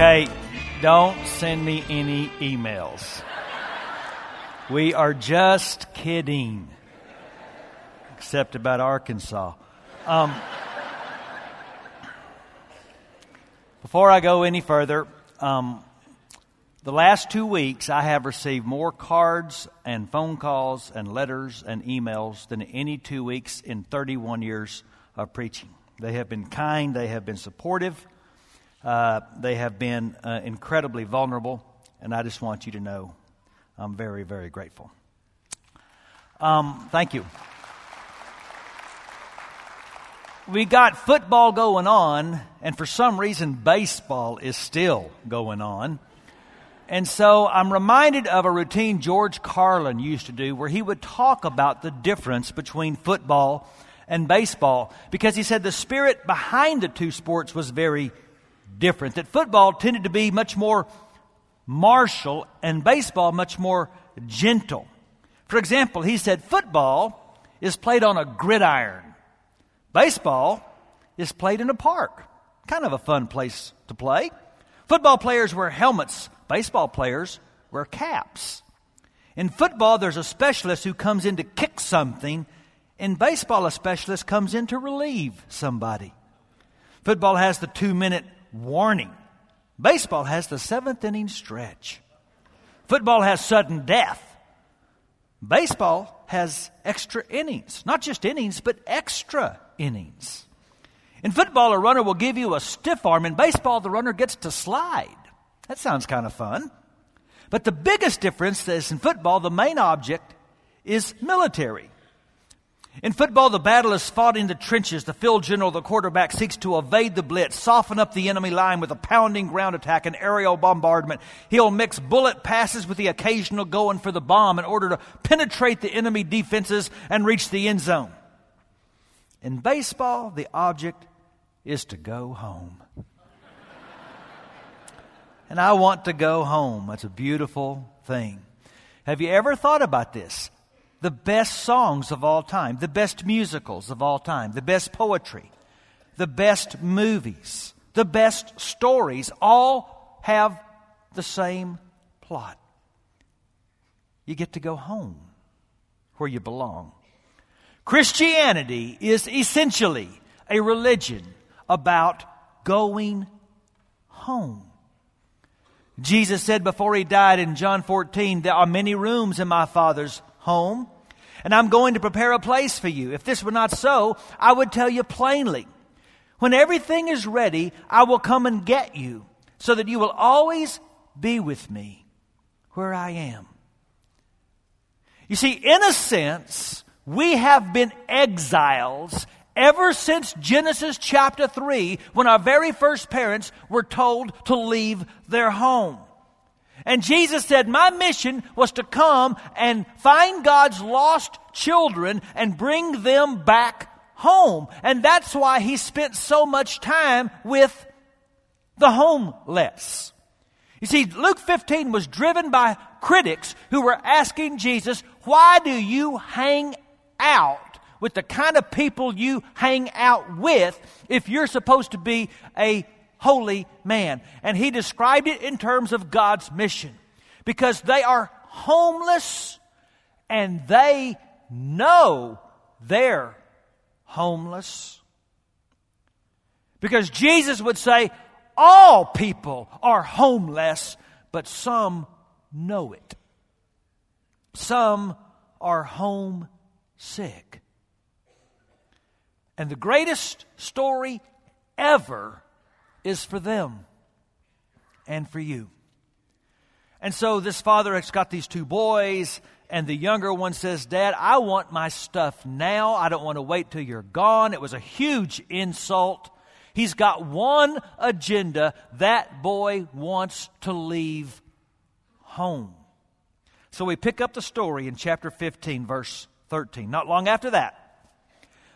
Okay, don't send me any emails. We are just kidding. Except about Arkansas. Um, before I go any further, um, the last two weeks I have received more cards and phone calls and letters and emails than any two weeks in 31 years of preaching. They have been kind, they have been supportive, uh, they have been uh, incredibly vulnerable, and I just want you to know I'm very, very grateful. Um, thank you. We got football going on, and for some reason, baseball is still going on. And so I'm reminded of a routine George Carlin used to do where he would talk about the difference between football and baseball because he said the spirit behind the two sports was very different. That football tended to be much more martial and baseball much more gentle. For example, he said football is played on a gridiron. Baseball is played in a park. Kind of a fun place to play. Football players wear helmets. Baseball players wear caps. In football, there's a specialist who comes in to kick something. In baseball, a specialist comes in to relieve somebody. Football has the two minute warning. Baseball has the seventh inning stretch. Football has sudden death. Baseball has extra innings. Not just innings, but extra innings. In football, a runner will give you a stiff arm. In baseball, the runner gets to slide. That sounds kind of fun. But the biggest difference is in football, the main object is military. In football, the battle is fought in the trenches. The field general, the quarterback, seeks to evade the blitz, soften up the enemy line with a pounding ground attack and aerial bombardment. He'll mix bullet passes with the occasional going for the bomb in order to penetrate the enemy defenses and reach the end zone. In baseball, the object is to go home. and I want to go home. That's a beautiful thing. Have you ever thought about this? The best songs of all time, the best musicals of all time, the best poetry, the best movies, the best stories all have the same plot. You get to go home where you belong. Christianity is essentially a religion about going home. Jesus said before he died in John 14, There are many rooms in my Father's home, and I'm going to prepare a place for you. If this were not so, I would tell you plainly. When everything is ready, I will come and get you, so that you will always be with me where I am. You see, in a sense, we have been exiles ever since Genesis chapter 3, when our very first parents were told to leave their home. And Jesus said, My mission was to come and find God's lost children and bring them back home. And that's why he spent so much time with the homeless. You see, Luke 15 was driven by critics who were asking Jesus, Why do you hang out with the kind of people you hang out with if you're supposed to be a holy man. And he described it in terms of God's mission because they are homeless and they know they're homeless. Because Jesus would say, all people are homeless, but some know it. Some are homesick. And the greatest story ever is for them and for you. And so this father has got these two boys, and the younger one says, Dad, I want my stuff now. I don't want to wait till you're gone. It was a huge insult. He's got one agenda. That boy wants to leave home. So we pick up the story in chapter 15, verse 13. Not long after that,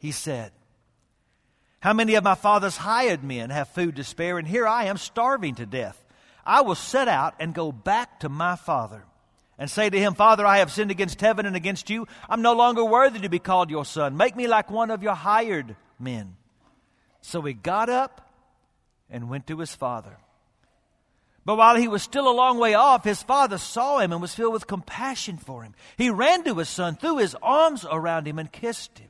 he said, How many of my father's hired men have food to spare, and here I am starving to death? I will set out and go back to my father and say to him, Father, I have sinned against heaven and against you. I'm no longer worthy to be called your son. Make me like one of your hired men. So he got up and went to his father. But while he was still a long way off, his father saw him and was filled with compassion for him. He ran to his son, threw his arms around him, and kissed him.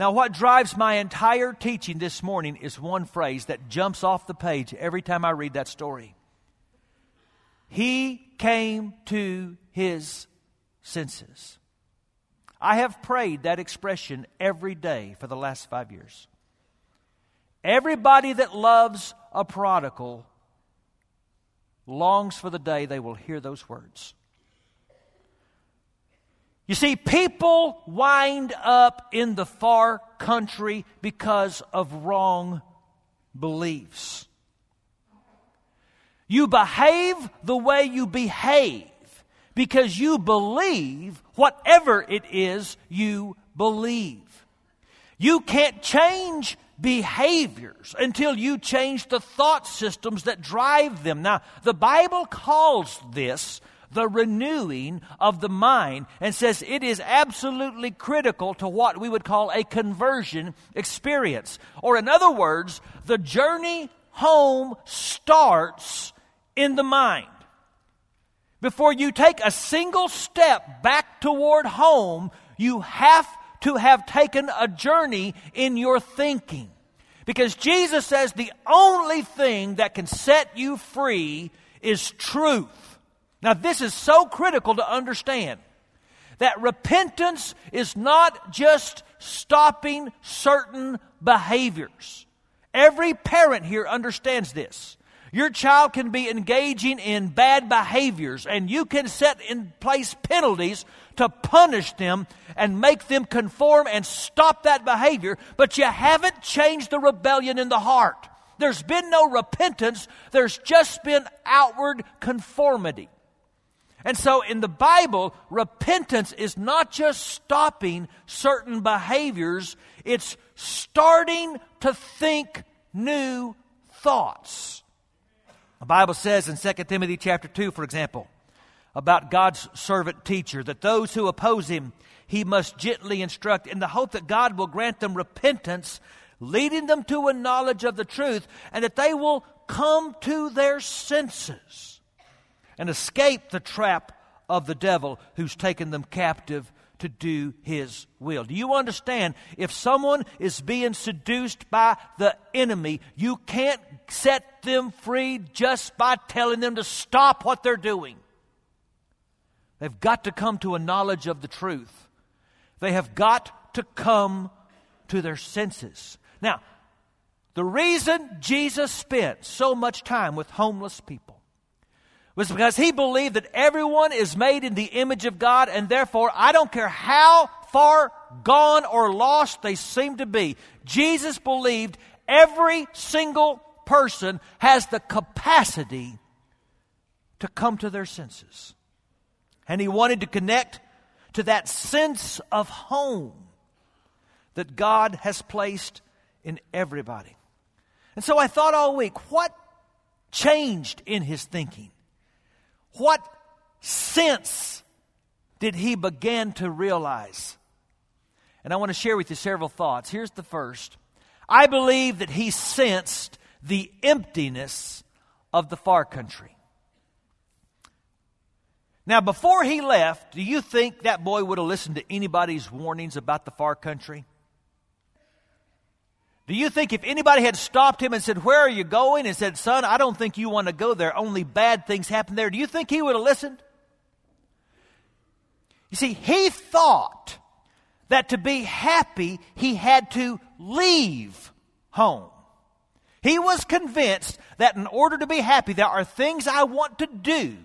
Now, what drives my entire teaching this morning is one phrase that jumps off the page every time I read that story. He came to his senses. I have prayed that expression every day for the last five years. Everybody that loves a prodigal longs for the day they will hear those words. You see, people wind up in the far country because of wrong beliefs. You behave the way you behave because you believe whatever it is you believe. You can't change behaviors until you change the thought systems that drive them. Now, the Bible calls this the renewing of the mind and says it is absolutely critical to what we would call a conversion experience. Or, in other words, the journey home starts in the mind. Before you take a single step back toward home, you have to have taken a journey in your thinking. Because Jesus says the only thing that can set you free is truth. Now, this is so critical to understand that repentance is not just stopping certain behaviors. Every parent here understands this. Your child can be engaging in bad behaviors, and you can set in place penalties to punish them and make them conform and stop that behavior, but you haven't changed the rebellion in the heart. There's been no repentance, there's just been outward conformity. And so in the Bible, repentance is not just stopping certain behaviors, it's starting to think new thoughts. The Bible says in 2 Timothy chapter 2, for example, about God's servant teacher, that those who oppose him, he must gently instruct in the hope that God will grant them repentance, leading them to a knowledge of the truth, and that they will come to their senses and escape the trap of the devil who's taken them captive to do his will. Do you understand? If someone is being seduced by the enemy, you can't set them free just by telling them to stop what they're doing. They've got to come to a knowledge of the truth. They have got to come to their senses. Now, the reason Jesus spent so much time with homeless people was because he believed that everyone is made in the image of God, and therefore, I don't care how far gone or lost they seem to be, Jesus believed every single person has the capacity to come to their senses. And he wanted to connect to that sense of home that God has placed in everybody. And so I thought all week, what changed in his thinking? What sense did he begin to realize? And I want to share with you several thoughts. Here's the first I believe that he sensed the emptiness of the far country. Now, before he left, do you think that boy would have listened to anybody's warnings about the far country? Do you think if anybody had stopped him and said, Where are you going? and said, Son, I don't think you want to go there. Only bad things happen there. Do you think he would have listened? You see, he thought that to be happy, he had to leave home. He was convinced that in order to be happy, there are things I want to do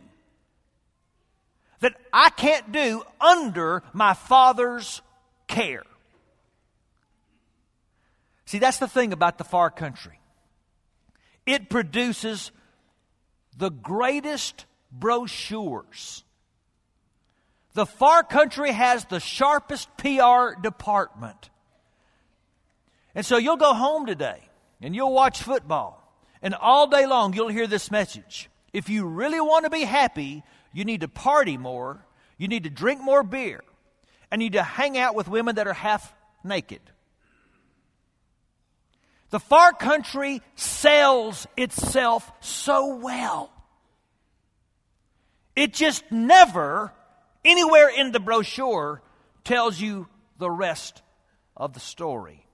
that I can't do under my father's care. See, that's the thing about the far country. It produces the greatest brochures. The far country has the sharpest PR department. And so you'll go home today and you'll watch football, and all day long you'll hear this message. If you really want to be happy, you need to party more, you need to drink more beer, and you need to hang out with women that are half naked. The far country sells itself so well. It just never, anywhere in the brochure, tells you the rest of the story.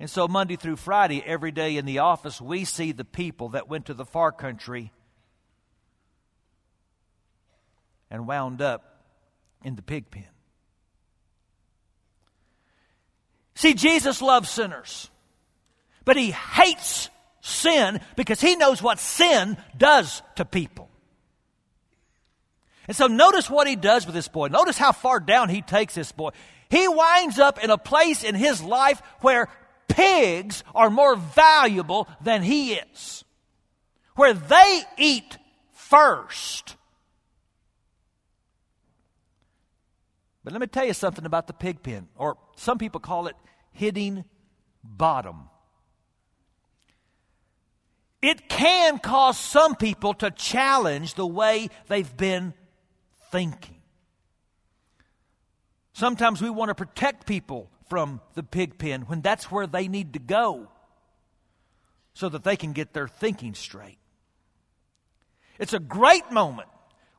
And so, Monday through Friday, every day in the office, we see the people that went to the far country and wound up in the pig pen. See, Jesus loves sinners, but he hates sin because he knows what sin does to people. And so notice what he does with this boy. Notice how far down he takes this boy. He winds up in a place in his life where pigs are more valuable than he is, where they eat first. But let me tell you something about the pig pen, or some people call it hitting bottom. It can cause some people to challenge the way they've been thinking. Sometimes we want to protect people from the pig pen when that's where they need to go so that they can get their thinking straight. It's a great moment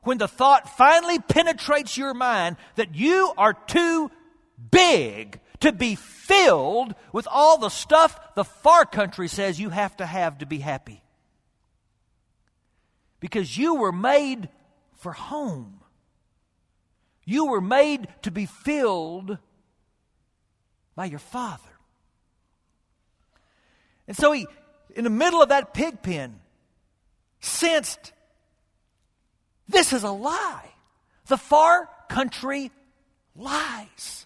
when the thought finally penetrates your mind that you are too big to be filled with all the stuff the far country says you have to have to be happy. Because you were made for home. You were made to be filled by your Father. And so he, in the middle of that pig pen, sensed this is a lie. The far country lies.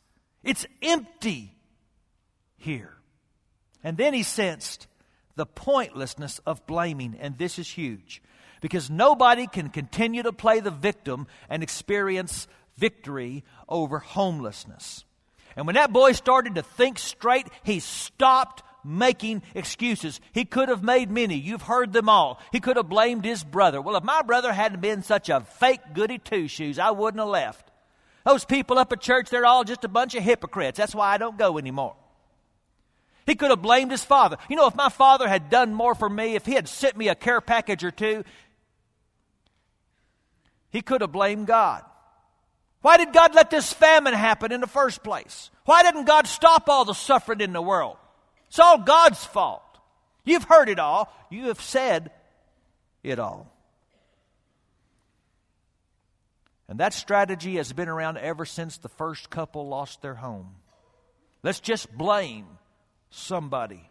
It's empty here. And then he sensed the pointlessness of blaming, and this is huge because nobody can continue to play the victim and experience victory over homelessness. And when that boy started to think straight, he stopped making excuses. He could have made many. You've heard them all. He could have blamed his brother. Well, if my brother hadn't been such a fake goody two shoes, I wouldn't have left. Those people up at church, they're all just a bunch of hypocrites. That's why I don't go anymore. He could have blamed his father. You know, if my father had done more for me, if he had sent me a care package or two, he could have blamed God. Why did God let this famine happen in the first place? Why didn't God stop all the suffering in the world? It's all God's fault. You've heard it all. You have said it all. And that strategy has been around ever since the first couple lost their home. Let's just blame somebody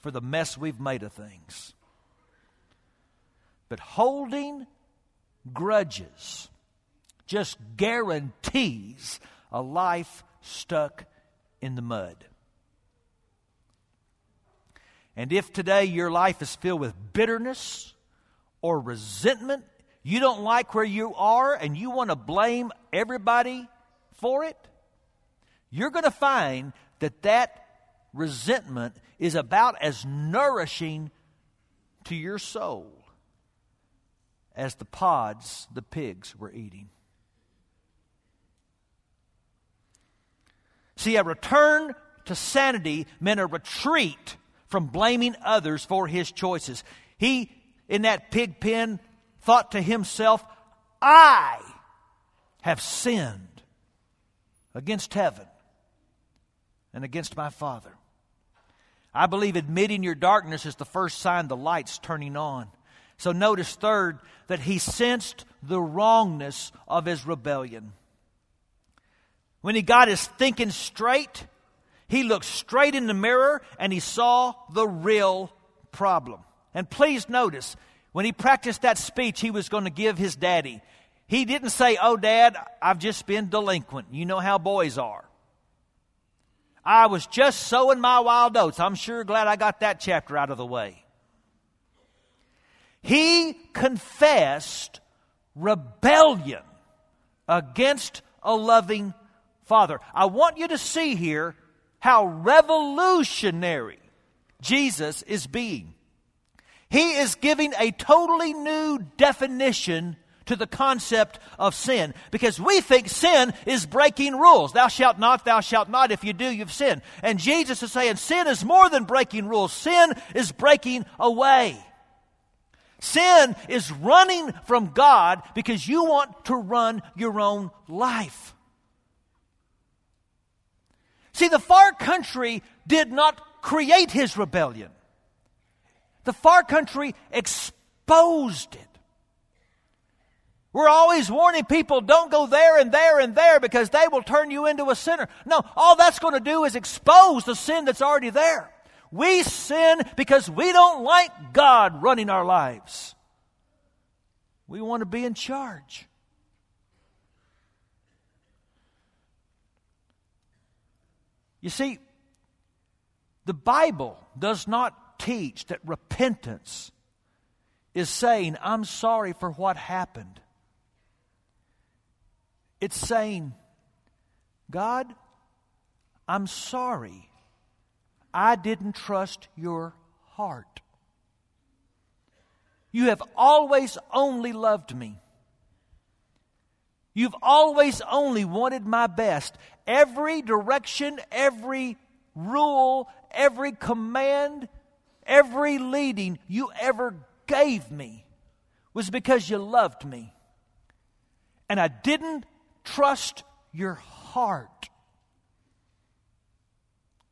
for the mess we've made of things. But holding grudges just guarantees a life stuck in the mud. And if today your life is filled with bitterness or resentment you don't like where you are and you want to blame everybody for it, you're going to find that that resentment is about as nourishing to your soul as the pods the pigs were eating. See, a return to sanity meant a retreat from blaming others for his choices. He, in that pig pen, thought to himself, I have sinned against heaven and against my Father. I believe admitting your darkness is the first sign the light's turning on. So notice, third, that he sensed the wrongness of his rebellion. When he got his thinking straight, he looked straight in the mirror and he saw the real problem. And please notice, when he practiced that speech he was going to give his daddy, he didn't say, Oh, dad, I've just been delinquent. You know how boys are. I was just sowing my wild oats. I'm sure glad I got that chapter out of the way. He confessed rebellion against a loving father. I want you to see here how revolutionary Jesus is being. He is giving a totally new definition to the concept of sin because we think sin is breaking rules. Thou shalt not, thou shalt not. If you do, you've sinned. And Jesus is saying sin is more than breaking rules, sin is breaking away. Sin is running from God because you want to run your own life. See, the far country did not create his rebellion. The far country exposed it. We're always warning people don't go there and there and there because they will turn you into a sinner. No, all that's going to do is expose the sin that's already there. We sin because we don't like God running our lives. We want to be in charge. You see, the Bible does not teach that repentance is saying, I'm sorry for what happened. It's saying, God, I'm sorry. I didn't trust your heart. You have always only loved me. You've always only wanted my best. Every direction, every rule, every command, every leading you ever gave me was because you loved me. And I didn't Trust your heart.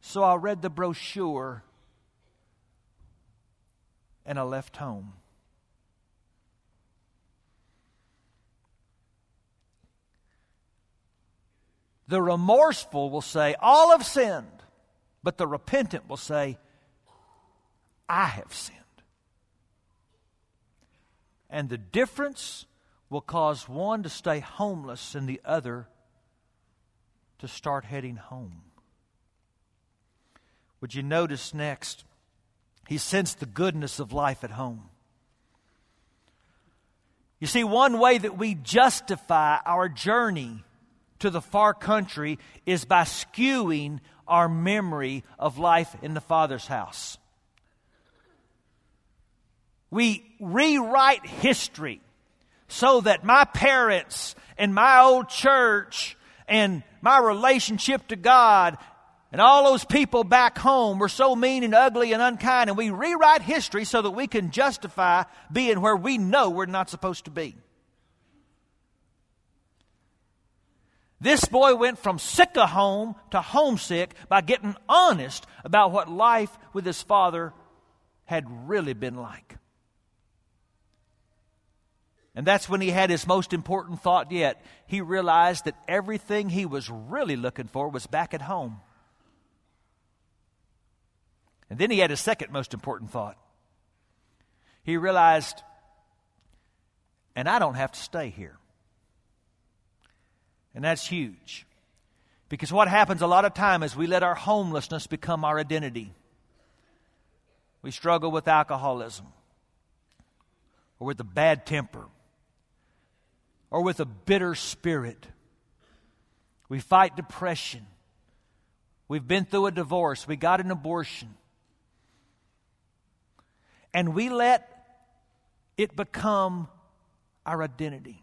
So I read the brochure and I left home. The remorseful will say, All have sinned. But the repentant will say, I have sinned. And the difference will cause one to stay homeless and the other to start heading home. Would you notice next? He sensed the goodness of life at home. You see, one way that we justify our journey to the far country is by skewing our memory of life in the Father's house. We rewrite history so that my parents and my old church and my relationship to God and all those people back home were so mean and ugly and unkind, and we rewrite history so that we can justify being where we know we're not supposed to be. This boy went from sick of home to homesick by getting honest about what life with his father had really been like. And that's when he had his most important thought yet. He realized that everything he was really looking for was back at home. And then he had his second most important thought. He realized, and I don't have to stay here. And that's huge. Because what happens a lot of time is we let our homelessness become our identity. We struggle with alcoholism or with a bad temper or with a bitter spirit. We fight depression. We've been through a divorce. We got an abortion. And we let it become our identity.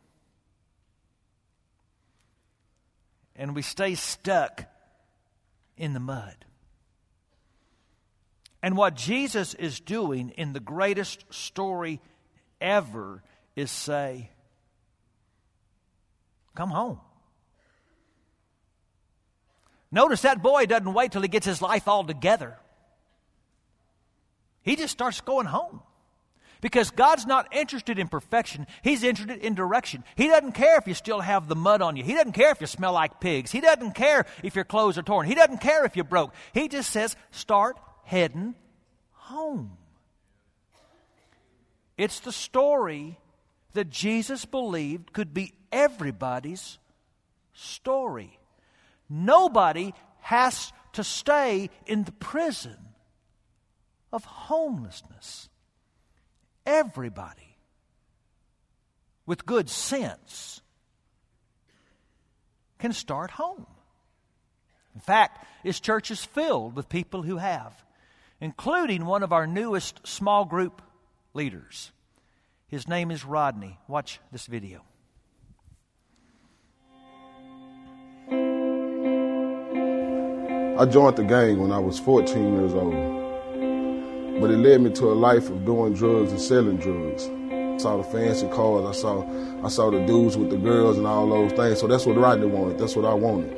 And we stay stuck in the mud. And what Jesus is doing in the greatest story ever is say, Come home. Notice that boy doesn't wait till he gets his life all together. He just starts going home. Because God's not interested in perfection. He's interested in direction. He doesn't care if you still have the mud on you. He doesn't care if you smell like pigs. He doesn't care if your clothes are torn. He doesn't care if you're broke. He just says, start heading home. It's the story that Jesus believed could be everybody's story. Nobody has to stay in the prison of homelessness. Everybody with good sense can start home. In fact, this church is filled with people who have, including one of our newest small group leaders. His name is Rodney. Watch this video. I joined the gang when I was 14 years old but it led me to a life of doing drugs and selling drugs. I saw the fancy cars, I saw I saw the dudes with the girls and all those things. So that's what Rodney wanted. That's what I wanted.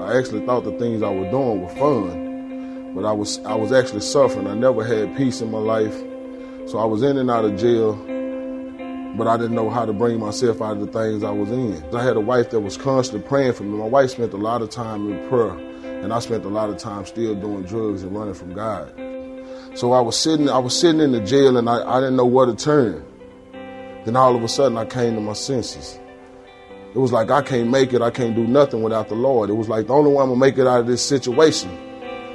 I actually thought the things I was doing were fun, but I was I was actually suffering. I never had peace in my life. So I was in and out of jail, but I didn't know how to bring myself out of the things I was in. I had a wife that was constantly praying for me. My wife spent a lot of time in prayer, and I spent a lot of time still doing drugs and running from God. So I was sitting, I was sitting in the jail and I, I didn't know where to turn. Then all of a sudden I came to my senses. It was like I can't make it, I can't do nothing without the Lord. It was like the only way I'm gonna make it out of this situation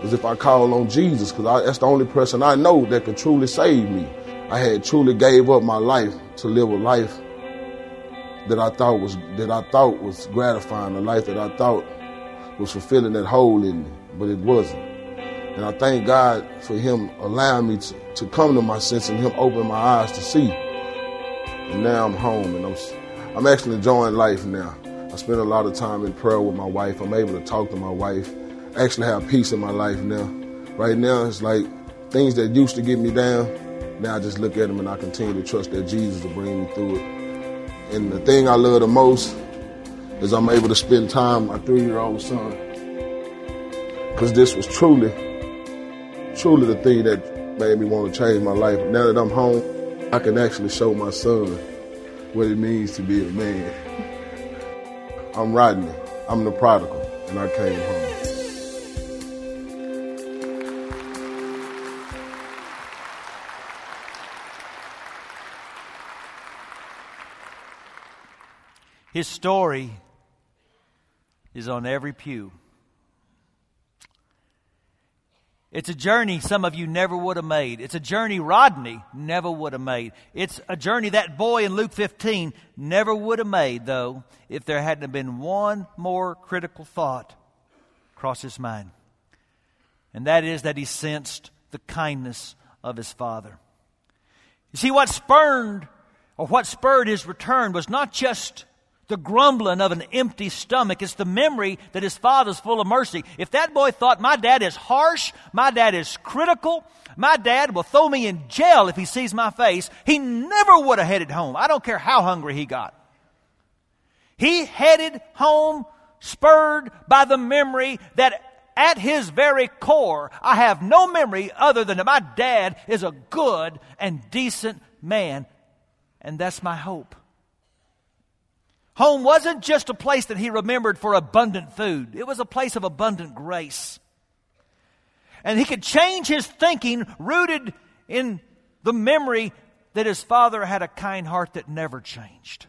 is if I call on Jesus, because that's the only person I know that could truly save me. I had truly gave up my life to live a life that I thought was that I thought was gratifying, a life that I thought was fulfilling that hole in me, but it wasn't. And I thank God for Him allowing me to, to come to my senses and Him open my eyes to see. And now I'm home and I'm, I'm actually enjoying life now. I spend a lot of time in prayer with my wife. I'm able to talk to my wife. I actually have peace in my life now. Right now, it's like things that used to get me down. Now I just look at them and I continue to trust that Jesus will bring me through it. And the thing I love the most is I'm able to spend time with my three year old son. Because this was truly truly the thing that made me want to change my life. Now that I'm home, I can actually show my son what it means to be a man. I'm Rodney. I'm the prodigal, and I came home. His story is on every pew. It's a journey some of you never would have made. It's a journey Rodney never would have made. It's a journey that boy in Luke 15 never would have made, though, if there hadn't been one more critical thought cross his mind. And that is that he sensed the kindness of his father. You see, what spurned or what spurred his return was not just the grumbling of an empty stomach. It's the memory that his father's full of mercy. If that boy thought my dad is harsh, my dad is critical, my dad will throw me in jail if he sees my face, he never would have headed home. I don't care how hungry he got. He headed home spurred by the memory that at his very core, I have no memory other than that my dad is a good and decent man. And that's my hope. Home wasn't just a place that he remembered for abundant food, it was a place of abundant grace. And he could change his thinking rooted in the memory that his father had a kind heart that never changed.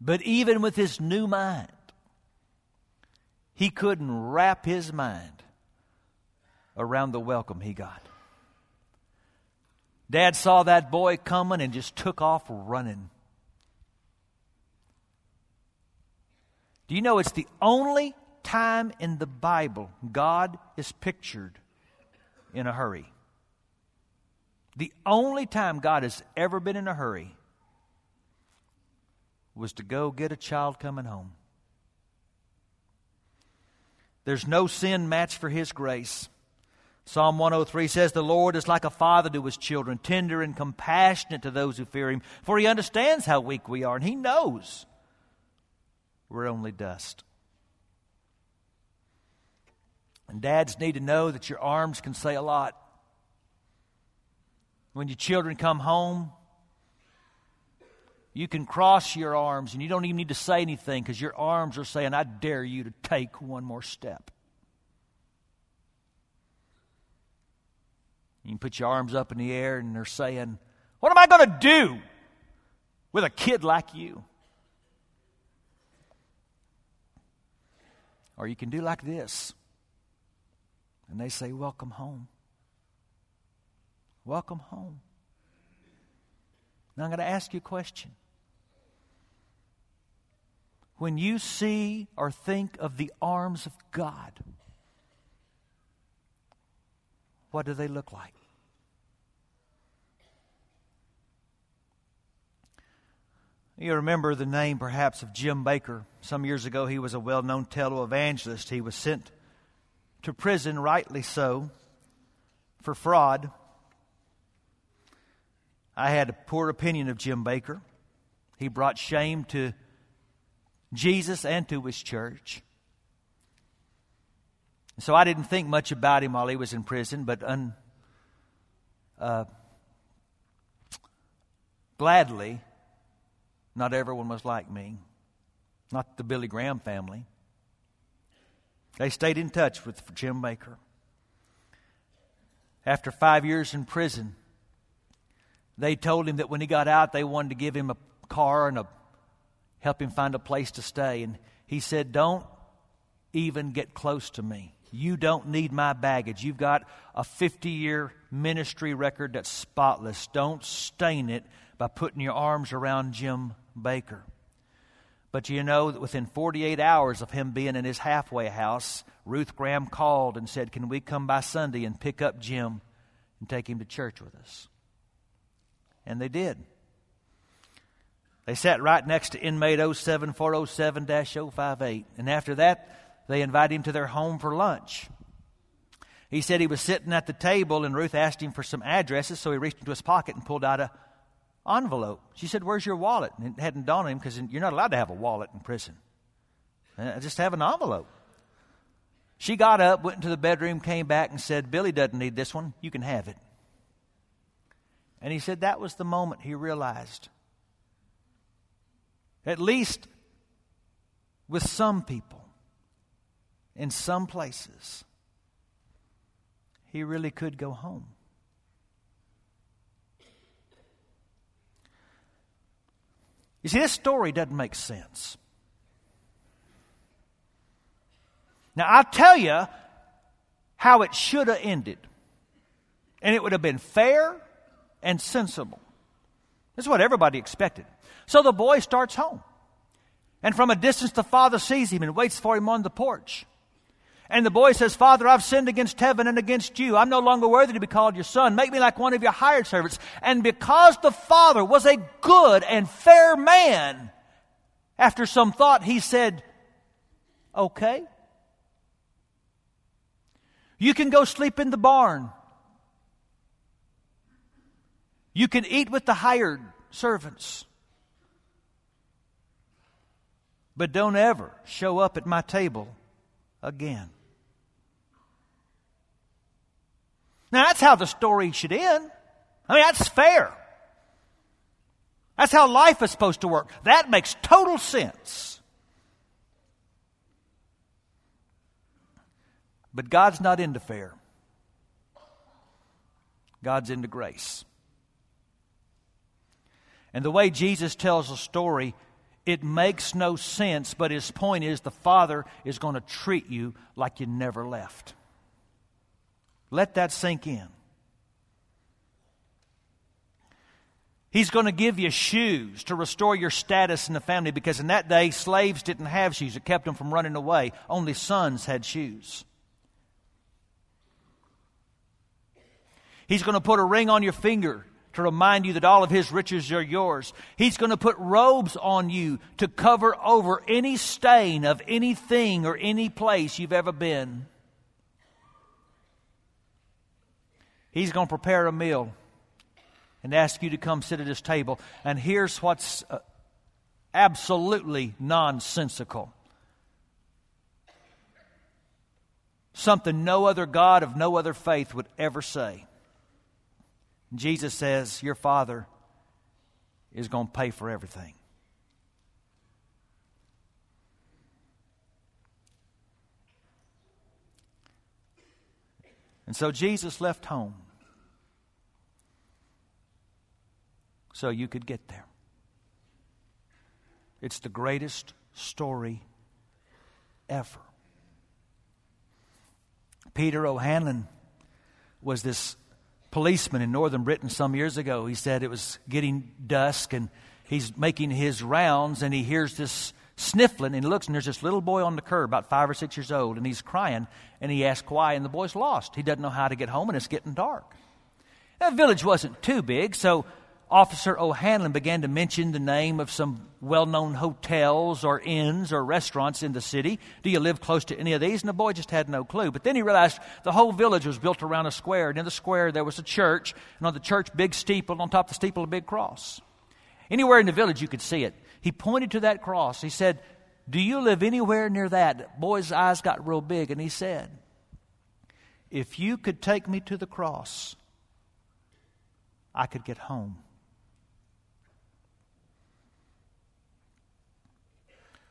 But even with his new mind, he couldn't wrap his mind around the welcome he got. Dad saw that boy coming and just took off running. Do you know it's the only time in the Bible God is pictured in a hurry? The only time God has ever been in a hurry was to go get a child coming home. There's no sin match for His grace. Psalm 103 says, The Lord is like a father to his children, tender and compassionate to those who fear him, for he understands how weak we are, and he knows we're only dust. And dads need to know that your arms can say a lot. When your children come home, you can cross your arms and you don't even need to say anything because your arms are saying, I dare you to take one more step. You can put your arms up in the air and they're saying, What am I going to do with a kid like you? Or you can do like this. And they say, Welcome home. Welcome home. Now I'm going to ask you a question. When you see or think of the arms of God, what do they look like? You remember the name perhaps of Jim Bakker. Some years ago, he was a well known televangelist. He was sent to prison, rightly so, for fraud. I had a poor opinion of Jim Bakker. He brought shame to Jesus and to his church. So I didn't think much about him while he was in prison, but un, uh, gladly, not everyone was like me. Not the Billy Graham family. They stayed in touch with Jim Bakker. After five years in prison, they told him that when he got out, they wanted to give him a car and a, help him find a place to stay. And he said, Don't even get close to me. You don't need my baggage. You've got a 50 year ministry record that's spotless. Don't stain it by putting your arms around Jim Bakker. But you know that within 48 hours of him being in his halfway house, Ruth Graham called and said, Can we come by Sunday and pick up Jim and take him to church with us? And they did. They sat right next to inmate 07407 058. And after that, they invited him to their home for lunch. He said he was sitting at the table, and Ruth asked him for some addresses, so he reached into his pocket and pulled out a envelope. She said, Where's your wallet? And it hadn't dawned on him because you're not allowed to have a wallet in prison. Uh, just have an envelope. She got up, went into the bedroom, came back, and said, Billy doesn't need this one. You can have it. And he said that was the moment he realized, at least with some people, in some places, he really could go home. You see, this story doesn't make sense. Now, I'll tell you how it should have ended. And it would have been fair and sensible. This is what everybody expected. So the boy starts home. And from a distance, the father sees him and waits for him on the porch. And the boy says, Father, I've sinned against heaven and against you. I'm no longer worthy to be called your son. Make me like one of your hired servants. And because the father was a good and fair man, after some thought, he said, Okay. You can go sleep in the barn. You can eat with the hired servants. But don't ever show up at my table again. Now, that's how the story should end. I mean, that's fair. That's how life is supposed to work. That makes total sense. But God's not into fair, God's into grace. And the way Jesus tells the story, it makes no sense, but his point is the Father is going to treat you like you never left. Let that sink in. He's going to give you shoes to restore your status in the family because in that day, slaves didn't have shoes. It kept them from running away. Only sons had shoes. He's going to put a ring on your finger to remind you that all of his riches are yours. He's going to put robes on you to cover over any stain of anything or any place you've ever been. He's going to prepare a meal and ask you to come sit at his table. And here's what's uh, absolutely nonsensical something no other God of no other faith would ever say. Jesus says, Your Father is going to pay for everything. And so Jesus left home so you could get there. It's the greatest story ever. Peter O'Hanlon was this policeman in northern Britain some years ago. He said it was getting dusk and he's making his rounds and he hears this sniffling and he looks and there's this little boy on the curb about five or six years old and he's crying and he asks why and the boy's lost. He doesn't know how to get home and it's getting dark. That village wasn't too big, so Officer O'Hanlon began to mention the name of some well known hotels or inns or restaurants in the city. Do you live close to any of these? And the boy just had no clue. But then he realized the whole village was built around a square. And in the square, there was a church. And on the church, big steeple. On top of the steeple, a big cross. Anywhere in the village, you could see it. He pointed to that cross. He said, Do you live anywhere near that? The boy's eyes got real big. And he said, If you could take me to the cross, I could get home.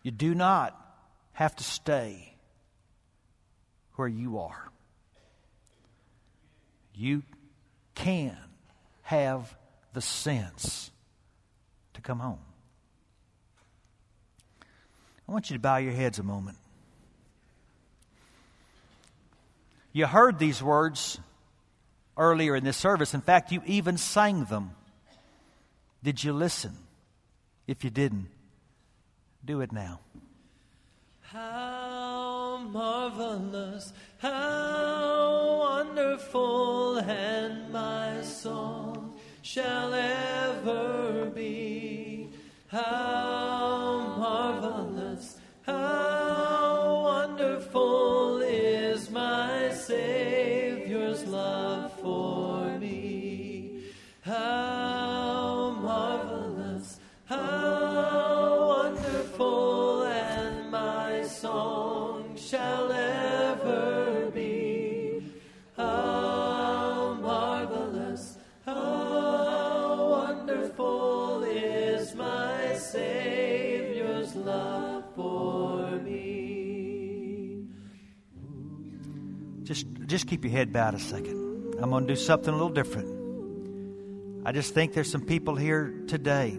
You do not have to stay where you are. You can have the sense to come home. I want you to bow your heads a moment. You heard these words earlier in this service. In fact, you even sang them. Did you listen? If you didn't, do it now. How marvelous, how wonderful, and my song shall ever be. How Just, keep your head bowed a second. I'm going to do something a little different. I just think there's some people here today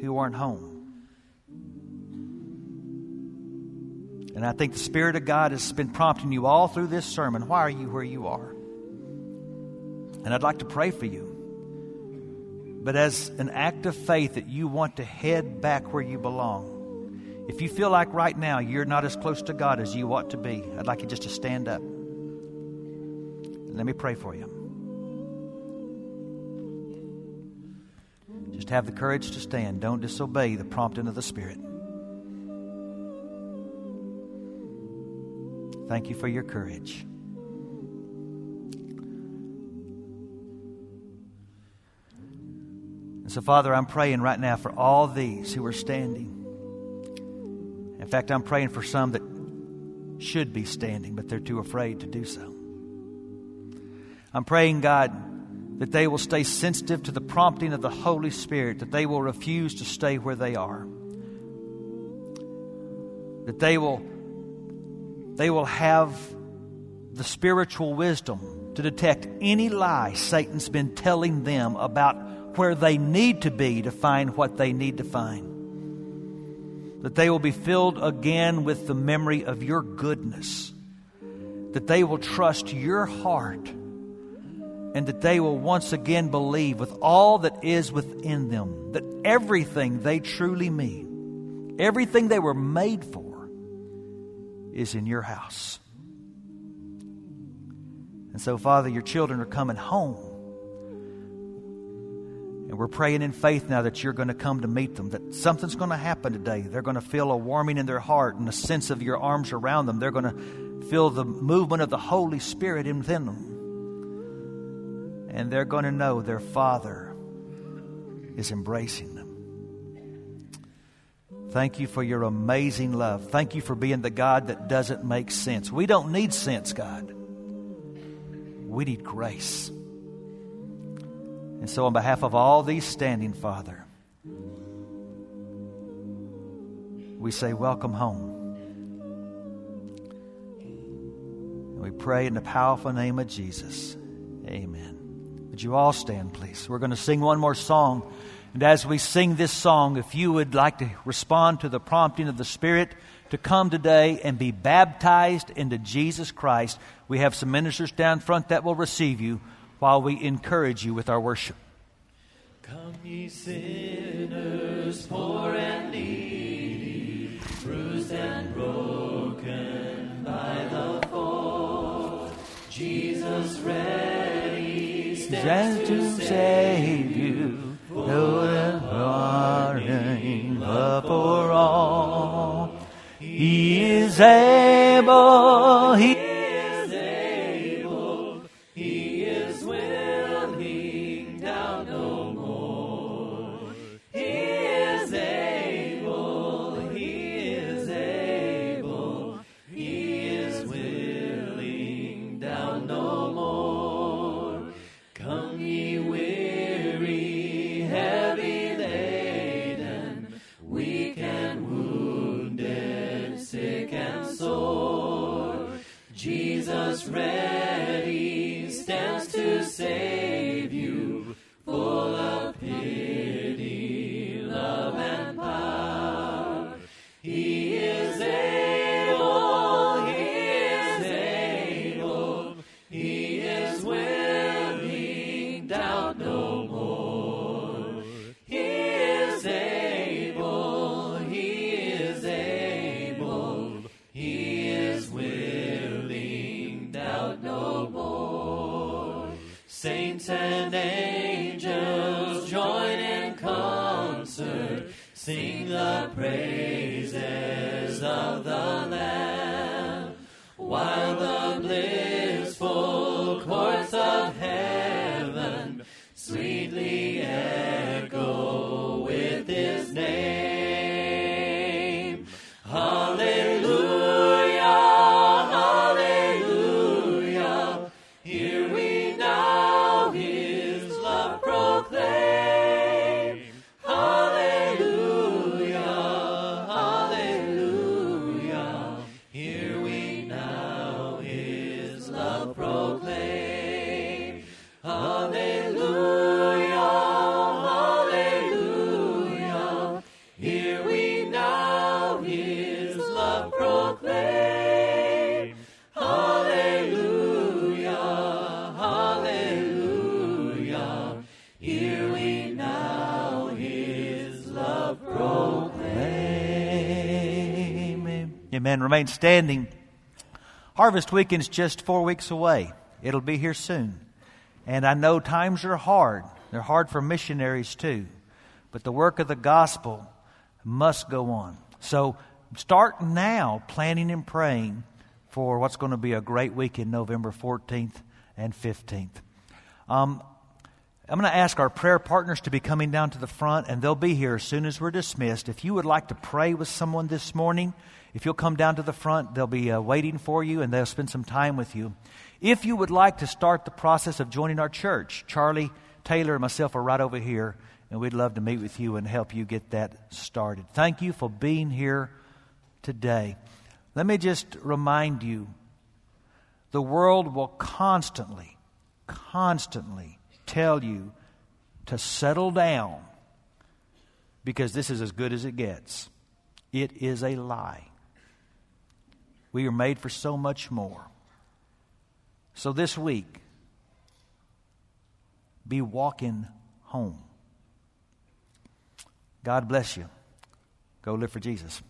who aren't home. And I think the Spirit of God has been prompting you all through this sermon. Why are you where you are? And I'd like to pray for you. But as an act of faith that you want to head back where you belong, if you feel like right now you're not as close to God as you ought to be, I'd like you just to stand up. Let me pray for you. Just have the courage to stand. Don't disobey the prompting of the Spirit. Thank you for your courage. And so, Father, I'm praying right now for all these who are standing. In fact, I'm praying for some that should be standing, but they're too afraid to do so. I'm praying, God, that they will stay sensitive to the prompting of the Holy Spirit, that they will refuse to stay where they are, that they will, they will have the spiritual wisdom to detect any lie Satan's been telling them about where they need to be to find what they need to find. That they will be filled again with the memory of your goodness. That they will trust your heart and that they will once again believe with all that is within them that everything they truly mean, everything they were made for, is in your house. And so, Father, your children are coming home. And we're praying in faith now that you're going to come to meet them, that something's going to happen today. They're going to feel a warming in their heart and a sense of your arms around them. They're going to feel the movement of the Holy Spirit within them and they're going to know their Father is embracing them. Thank you for your amazing love. Thank you for being the God that doesn't make sense. We don't need sense, God. We need grace. And so, on behalf of all these standing, Father, we say, Welcome home. And we pray in the powerful name of Jesus. Amen. Would you all stand, please? We're going to sing one more song. And as we sing this song, if you would like to respond to the prompting of the Spirit to come today and be baptized into Jesus Christ, we have some ministers down front that will receive you while we encourage you with our worship. Come, ye sinners, poor and needy, bruised and broken by the fall. Jesus ready stands to save Saints and angels join in concert, sing the praises of the Amen. Remain standing. Harvest Weekend's just four weeks away. It'll be here soon. And I know times are hard. They're hard for missionaries too. But the work of the gospel must go on. So start now planning and praying for what's going to be a great weekend, November 14th and 15th. Um, I'm going to ask our prayer partners to be coming down to the front, and they'll be here as soon as we're dismissed. If you would like to pray with someone this morning, if you'll come down to the front, they'll be uh, waiting for you and they'll spend some time with you. If you would like to start the process of joining our church, Charlie Taylor and myself are right over here, and we'd love to meet with you and help you get that started. Thank you for being here today. Let me just remind you the world will constantly, constantly tell you to settle down because this is as good as it gets. It is a lie. We are made for so much more. So this week, be walking home. God bless you. Go live for Jesus.